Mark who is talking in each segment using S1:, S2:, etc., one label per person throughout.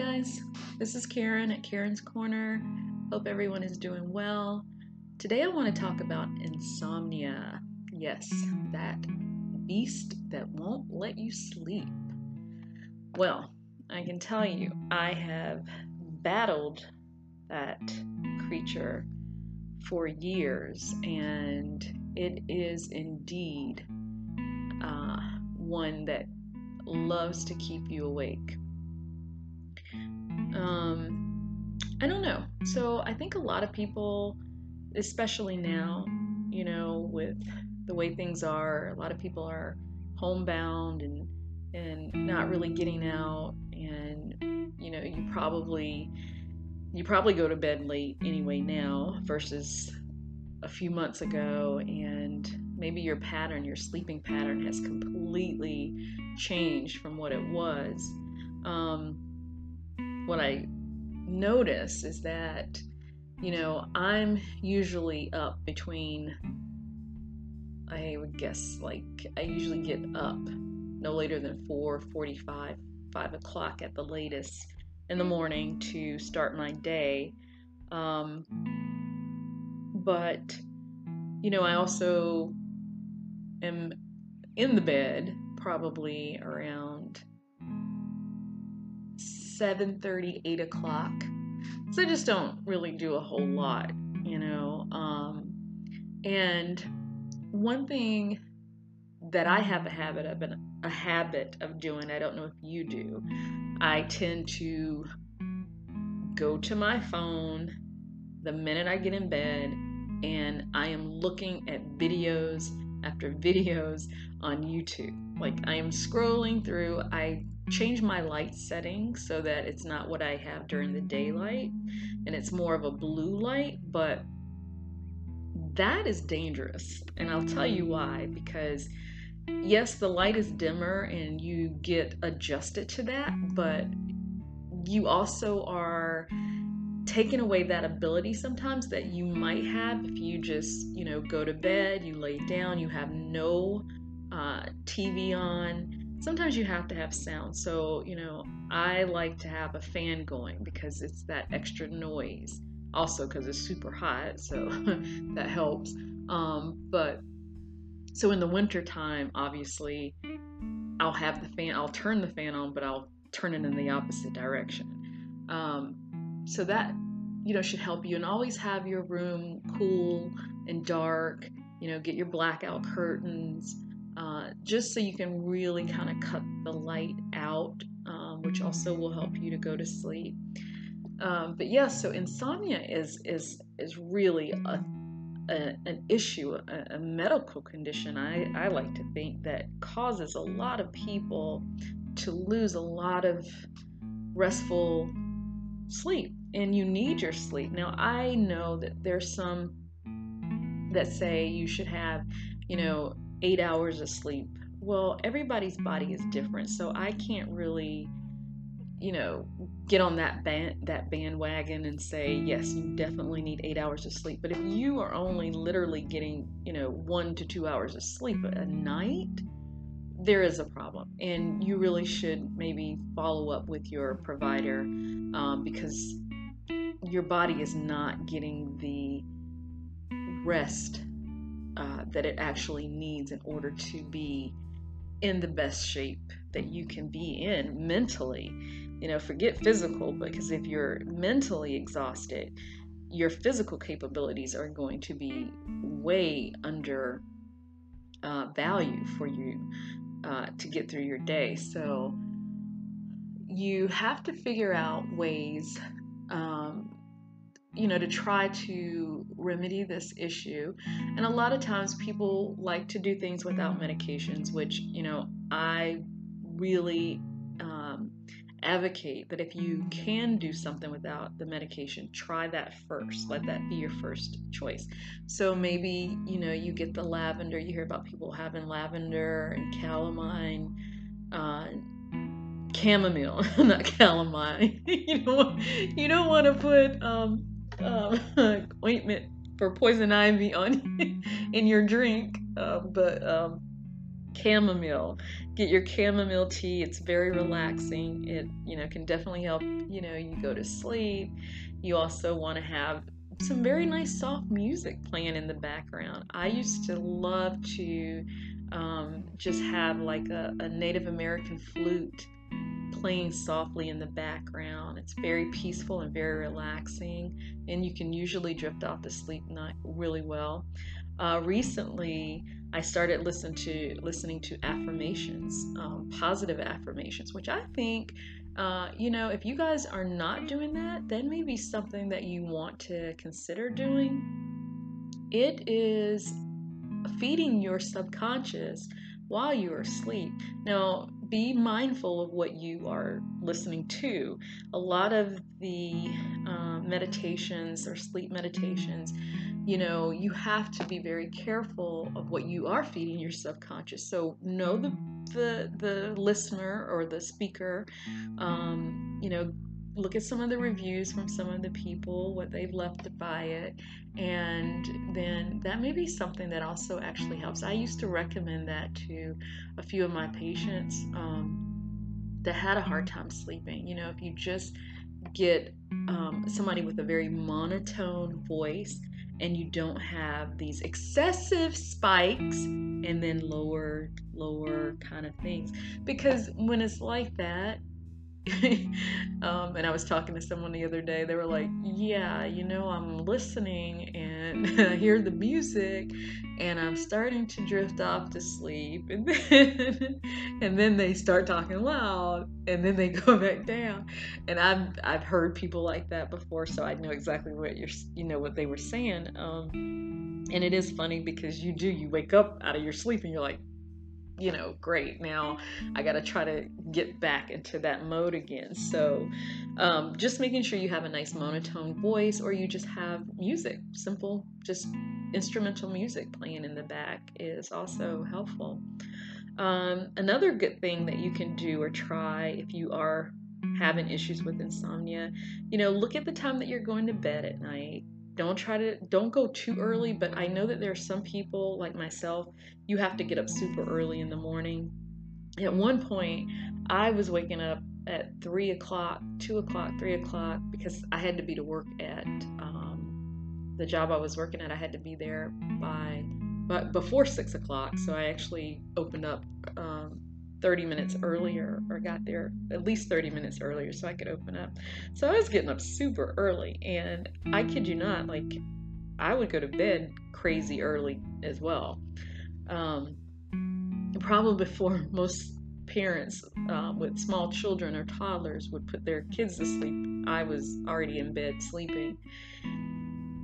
S1: guys, this is Karen at Karen's Corner. Hope everyone is doing well. Today I want to talk about insomnia. Yes, that beast that won't let you sleep. Well, I can tell you, I have battled that creature for years, and it is indeed uh, one that loves to keep you awake. Um, I don't know. So I think a lot of people, especially now, you know, with the way things are, a lot of people are homebound and and not really getting out. And you know you probably you probably go to bed late anyway now versus a few months ago. And maybe your pattern your sleeping pattern has completely changed from what it was. Um, what I notice is that, you know, I'm usually up between, I would guess, like, I usually get up no later than 4.45, 5 o'clock at the latest in the morning to start my day. Um, but, you know, I also am in the bed probably around 7.30 8 o'clock. So i just don't really do a whole lot you know um, and one thing that i have a habit of and a habit of doing i don't know if you do i tend to go to my phone the minute i get in bed and i am looking at videos after videos on youtube like i am scrolling through i change my light setting so that it's not what I have during the daylight and it's more of a blue light, but that is dangerous. And I'll tell you why because yes, the light is dimmer and you get adjusted to that, but you also are taking away that ability sometimes that you might have if you just, you know, go to bed, you lay down, you have no uh, TV on, sometimes you have to have sound. So, you know, I like to have a fan going because it's that extra noise. Also, because it's super hot, so that helps. Um, but so in the winter time, obviously, I'll have the fan, I'll turn the fan on, but I'll turn it in the opposite direction. Um, so that, you know, should help you. And always have your room cool and dark, you know, get your blackout curtains. Uh, just so you can really kind of cut the light out, um, which also will help you to go to sleep. Um, but yeah, so insomnia is is is really a, a an issue, a, a, medical condition. I, I like to think that causes a lot of people to lose a lot of restful sleep, and you need your sleep. Now I know that there's some that say you should have, you know, eight hours of sleep. Well, everybody's body is different, so I can't really, you know, get on that band that bandwagon and say yes, you definitely need eight hours of sleep. But if you are only literally getting, you know, one to two hours of sleep a night, there is a problem, and you really should maybe follow up with your provider um, because your body is not getting the rest uh, that it actually needs in order to be in the best shape that you can be in mentally. You know, forget physical, because if you're mentally exhausted, your physical capabilities are going to be way under uh, value for you uh, to get through your day. So you have to figure out ways um, you know, to try to remedy this issue. And a lot of times people like to do things without medications, which, you know, I really advocate that if you can do something without the medication, try that first. Let that be your first choice. So maybe, you know, you get the lavender, you hear about people having lavender and calamine. Uh, chamomile, not calamine. you don't you don't want to put um, um, ointment for poison ivy on in your drink. Uh, but um, chamomile. Get your chamomile tea. It's very relaxing. It you know can definitely help you know you go to sleep. You also want to have some very nice soft music playing in the background. I used to love to um, just have like a, a native american flute playing softly in the background. It's very peaceful and very relaxing, and you can usually drift off to sleep not really well. Uh, recently, I started listen to listening to affirmations, um, positive affirmations, which I think, uh, you know, if you guys are not doing that, then maybe something that you want to consider doing. It is feeding your subconscious while you are asleep. Now, be mindful of what you are listening to. A lot of the uh, meditations or sleep meditations, you know, you have to be very careful of what you are feeding your subconscious. So know the the the listener or the speaker. Um, you know, look at some of the reviews from some of the people, what they've left to buy it, and then that may be something that also actually helps. I used to recommend that to a few of my patients um, that had a hard time sleeping. You know, if you just get um, somebody with a very monotone voice and you don't have these excessive spikes and then lower, lower kind of things, because when it's like that, um, and I was talking to someone the other day. They were like, "Yeah, you know, I'm listening and I hear the music, and I'm starting to drift off to sleep." And then, and then they start talking loud, and then they go back down. And I've I've heard people like that before, so I know exactly what you're you know what they were saying. Um, and it is funny because you do you wake up out of your sleep and you're like, you know, great. Now I got to try to get back into that mode again. So, um, just making sure you have a nice monotone voice or you just have music, simple, just instrumental music playing in the back is also helpful. Um, another good thing that you can do or try if you are having issues with insomnia, you know, look at the time that you're going to bed at night don't try to don't go too early but i know that there are some people like myself you have to get up super early in the morning. At one point i was waking up at three o'clock two o'clock three o'clock because i had to be to work at um, the job i was working at i had to be there by but before six o'clock so i actually opened up um, 30 minutes earlier or got there at least 30 minutes earlier so I could open up. So I was getting up super early and I kid you not, like I would go to bed crazy early as well. Um, probably before most parents uh, with small children or toddlers would put their kids to sleep, I was already in bed sleeping.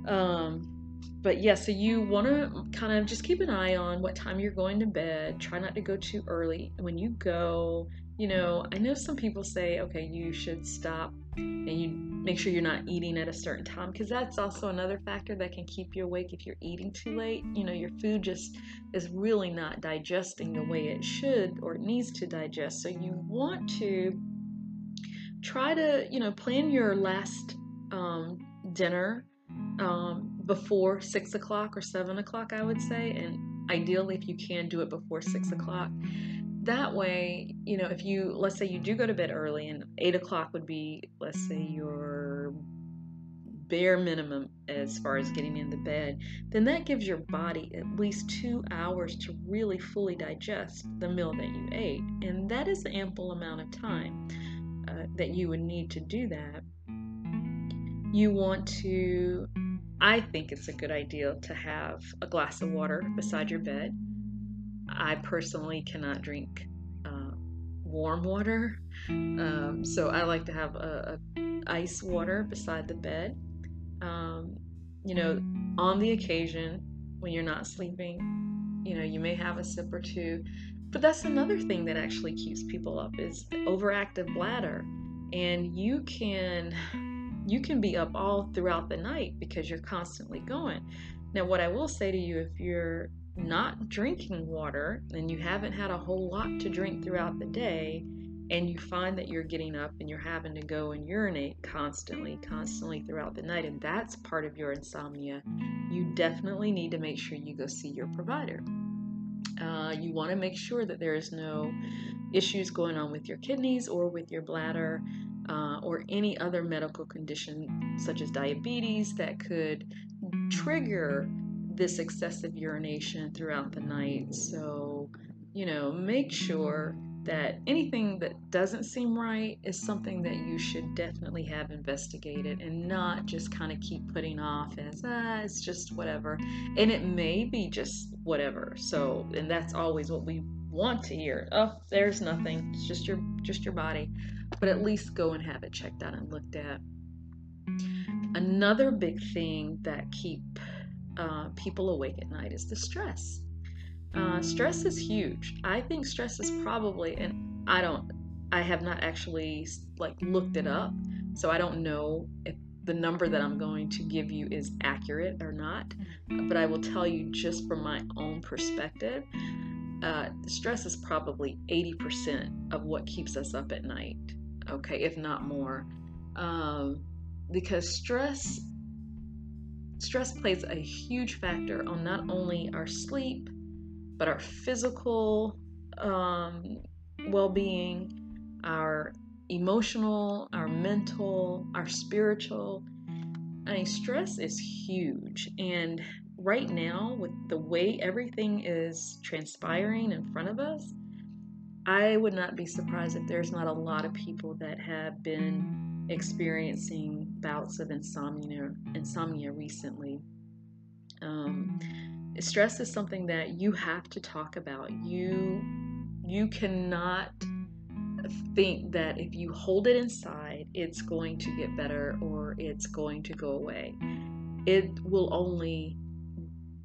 S1: Um, but yeah, so you want to kind of just keep an eye on what time you're going to bed. Try not to go too early. When you go, you know, I know some people say, okay, you should stop and you make sure you're not eating at a certain time because that's also another factor that can keep you awake if you're eating too late. You know, your food just is really not digesting the way it should or it needs to digest. So you want to try to, you know, plan your last um, dinner um, before six o'clock or seven o'clock, I would say, and ideally if you can do it before six o'clock. That way, you know, if you let's say you do go to bed early, and eight o'clock would be, let's say, your bare minimum as far as getting into bed, then that gives your body at least two hours to really fully digest the meal that you ate. And that is an ample amount of time uh, that you would need to do that. You want to I think it's a good idea to have a glass of water beside your bed. I personally cannot drink uh, warm water, um, so I like to have a, a ice water beside the bed. Um, you know, on the occasion when you're not sleeping, you know, you may have a sip or two, but that's another thing that actually keeps people up is overactive bladder, and you can you can be up all throughout the night because you're constantly going. Now, what I will say to you if you're not drinking water and you haven't had a whole lot to drink throughout the day, and you find that you're getting up and you're having to go and urinate constantly, constantly throughout the night, and that's part of your insomnia, you definitely need to make sure you go see your provider. Uh, you want to make sure that there is no issues going on with your kidneys or with your bladder uh, or any other medical condition such as diabetes that could trigger this excessive urination throughout the night. So, you know, make sure that anything that doesn't seem right is something that you should definitely have investigated and not just kind of keep putting off as ah it's just whatever. And it may be just whatever. So and that's always what we want to hear. Oh there's nothing. It's just your just your body. But at least go and have it checked out and looked at. Another big thing that keep uh, people awake at night is the stress uh, stress is huge. I think stress is probably, and I don't, I have not actually like looked it up, so I don't know if the number that I'm going to give you is accurate or not. But I will tell you just from my own perspective, uh, stress is probably 80% of what keeps us up at night. Okay, if not more, um, because stress stress plays a huge factor on not only our sleep but our physical um, well being, our emotional, our mental, our spiritual. I mean, stress is huge. And right now, with the way everything is transpiring in front of us, I would not be surprised if there's not a lot of people that have been experiencing bouts of insomnia insomnia recently. Um, stress is something that you have to talk about. You you cannot think that if you hold it inside, it's going to get better or it's going to go away. It will only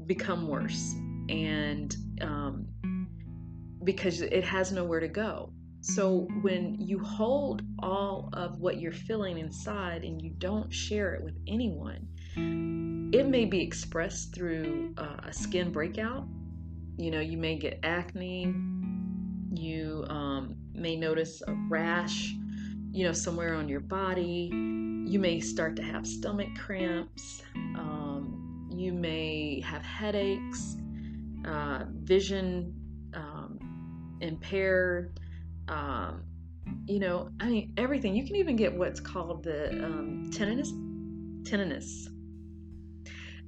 S1: become worse, and um, because it has nowhere to go. So when you hold all of what you're feeling inside and you don't share it with anyone, it may be expressed through uh, a skin breakout. You know, you may get acne. You um, may notice a rash, you know, somewhere on your body. You may start to have stomach cramps. Um, you may have headaches, uh, vision um, impaired. Um, you know, I mean, everything. You can even get what's called the um, tinnitus. Tinnitus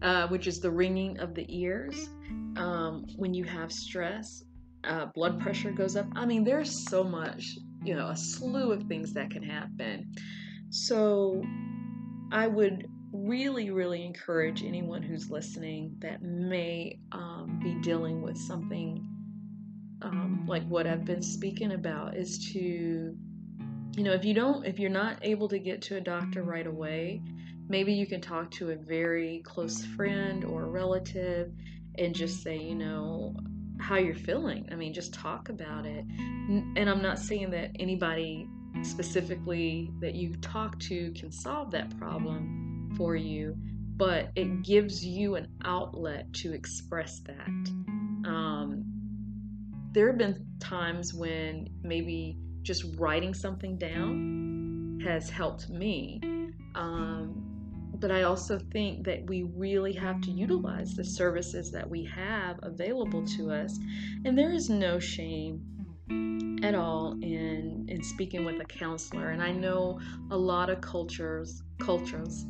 S1: uh, which is the ringing of the ears. Um, when you have stress, uh, blood pressure goes up. I mean, there's so much, you know, a slew of things that can happen. So I would really, really encourage anyone who's listening that may um, be dealing with something um, like what I've been speaking about is to, you know, if you don't, if you're not able to get to a doctor right away, maybe you can talk to a very close friend or relative and just say, you know, how you're feeling. I mean, just talk about it. And I'm not saying that anybody specifically that you talk to can solve that problem for you, but it gives you an outlet to express that. Um, there have been times when maybe just writing something down has helped me. Um, but I also think that we really have to utilize the services that we have available to us. And there is no shame at all in in speaking with a counselor. And I know a lot of cultures cultures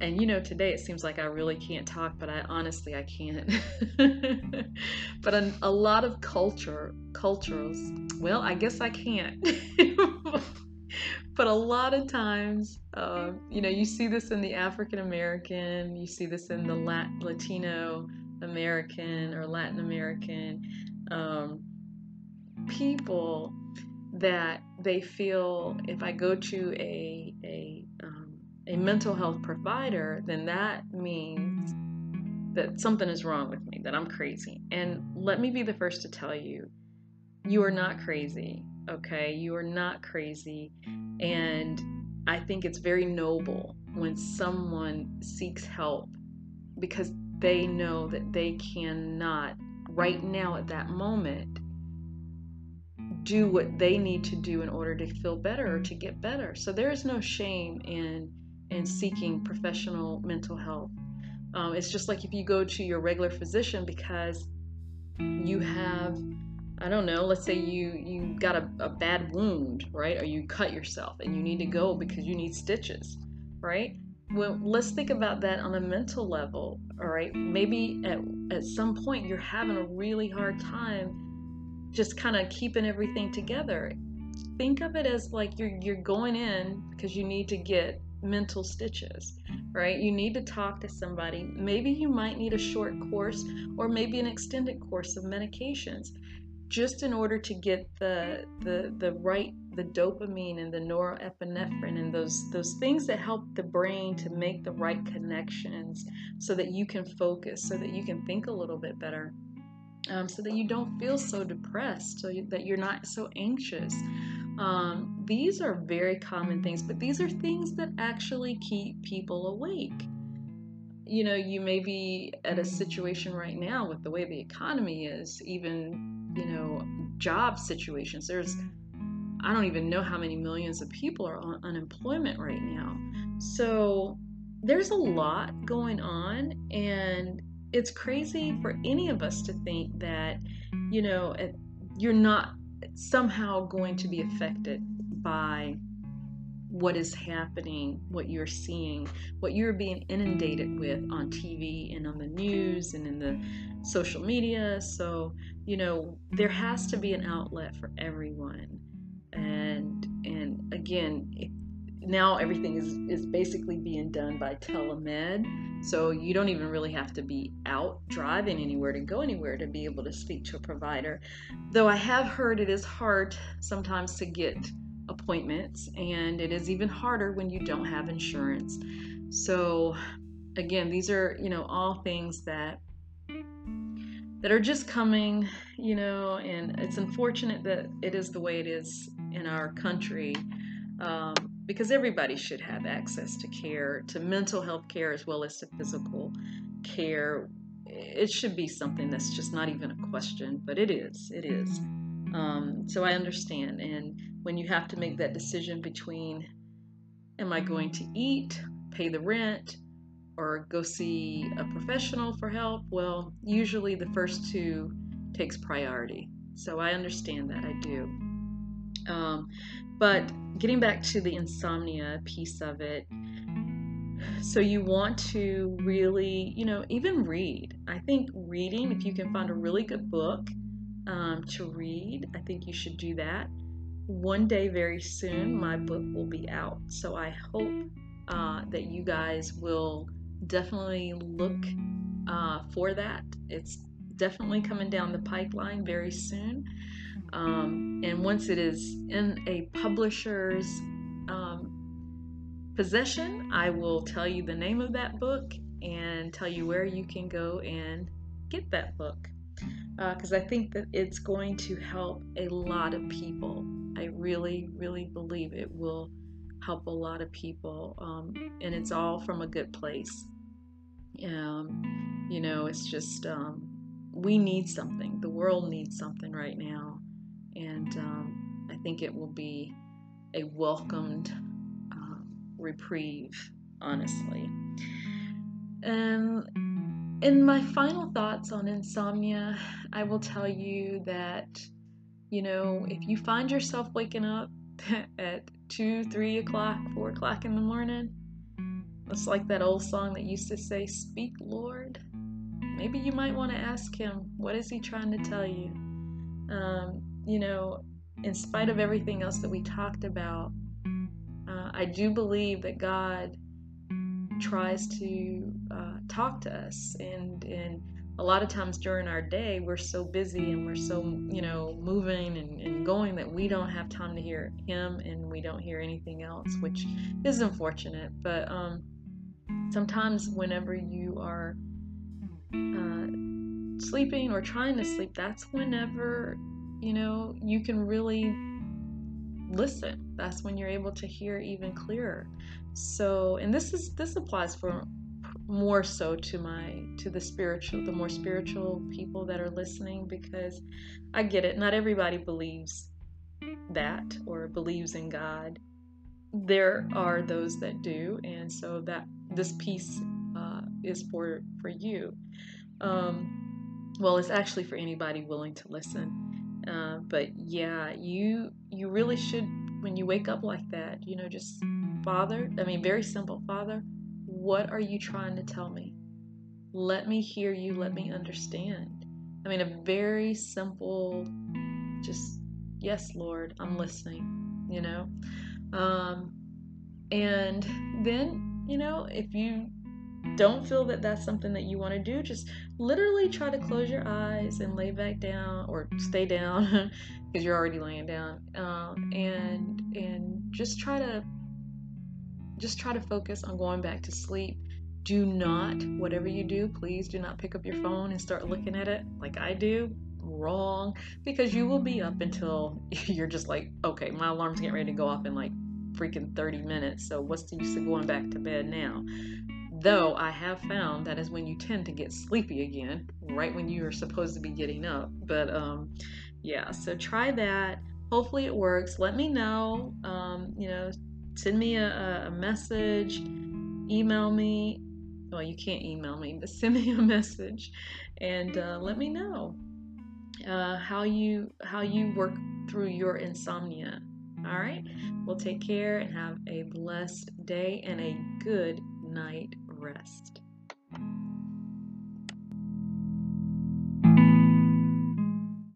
S1: and you know today it seems like i really can't talk but i honestly i can't but a, a, lot of culture cultures well i guess i can't but a lot of times, uh, you know, you see this in the African American, you see this in the Lat- Latino American or Latin American um, people that they feel if I go to a a um, a mental health provider, then that means that something is wrong with me, that I'm crazy. And let me be the first to tell you, you are not crazy okay? You are not crazy. And I think it's very noble when someone seeks help because they know that they cannot, right now at that moment, do what they need to do in order to feel better or to get better. So there is no shame in in seeking professional mental health. Um, it's just like if you go to your regular physician because you have I don't know, let's say you you got a, a bad wound, right? Or you cut yourself and you need to go because you need stitches, right? Well, let's think about that on a mental level, all right? Maybe at, at some point you're having a really hard time just kind of keeping everything together. Think of it as like you're you're going in because you need to get mental stitches, right? You need to talk to somebody. Maybe you might need a short course or maybe an extended course of medications just in order to get the the the right the dopamine and the norepinephrine and those those things that help the brain to make the right connections so that you can focus so that you can think a little bit better um, so that you don't feel so depressed so that you're not so anxious. Um, these are very common things but these are things that actually keep people awake. You know you may be at a situation right now with the way the economy is even you know, job situations. There's, mm-hmm. I don't even know how many millions of people are on unemployment right now. So there's a lot going on, and it's crazy for any of us to think that, you know, you're not somehow going to be affected by what is happening, what you're seeing, what you're being inundated with on TV and on the news and in the social media. So, you know, there has to be an outlet for everyone. And and again, now everything is is basically being done by telemed. So you don't even really have to be out driving anywhere to go anywhere to be able to speak to a provider. Though I have heard it is hard sometimes to get appointments, and it is even harder when you don't have insurance. So, again, these are, you know, all things that that are just coming, you know, and it's unfortunate that it is the way it is in our country um, because everybody should have access to care, to mental health care as well as to physical care. It should be something that's just not even a question, but it is. It is. Um, so I understand. And when you have to make that decision between am I going to eat, pay the rent, or go see a professional for help, well, usually the first two takes priority. So I understand that, I do. Um, but getting back to the insomnia piece of it, so you want to really, you know, even read. I think reading, if you can find a really good book um, to read, I think you should do that one day very soon my book will be out. So i hope uh, that you guys will definitely look uh, for that. It's definitely coming down the pipeline very soon. Um, and once it is in a publisher's um, possession i will tell you the name of that book and tell you where you can go and get that book. Because uh, I think that it's going to help a lot of people. I really, really believe it will help a lot of people, um, and it's all from a good place. Um, you know, it's just um, we need something. The world needs something right now, and um, I think it will be a welcomed uh, reprieve, honestly. And in my final thoughts on insomnia, I will tell you that, you know, if you find yourself waking up at 2, 3 o'clock, 4 o'clock in the morning, it's like that old song that used to say, Speak, Lord. Maybe you might want to ask him, what is he trying to tell you? Um, you know, in spite of everything else that we talked about, uh, I do believe that God tries to uh, talk to us and and a lot of times during our day we're so busy and we're so you know moving and, and going that we don't have time to hear him and we don't hear anything else which is unfortunate. But um, sometimes whenever you are uh, sleeping or trying to sleep that's whenever you know you can really listen. That's when you're able to hear even clearer. So and this is this applies for more so to my to the spiritual the more spiritual people that are listening because i get it not everybody believes that or believes in god there are those that do and so that this piece uh, is for for you um, well, it's actually for anybody willing to listen. Uh, but yeah, you you really should when you wake up like that, you know, just Father. I mean, very simple, Father. What are you trying to tell me? Let me hear you. Let me understand. I mean, a very simple, just yes, Lord, I'm listening. You know, um, and then you know if you don't feel that that's something that you want to do, just literally try to close your eyes and lay back down or stay down because you're already laying down, um, and and just try to just try to focus on going back to sleep. Do not, whatever you do, please do not pick up your phone and start looking at it like I do. Wrong, because you will be up until you're just like, okay, my alarm's getting ready to go off in like freaking 30 minutes. So what's the use of going back to bed now? Though I have found that is when you tend to get sleepy again, right when you are supposed to be getting up. But um, yeah, so try that. Hopefully it works. Let me know. Um, you know, send me a, a message, email me. Well, you can't email me, but send me a message and uh, let me know uh, how you how you work through your insomnia. All right. Well, take care and have a blessed day and a good night rest.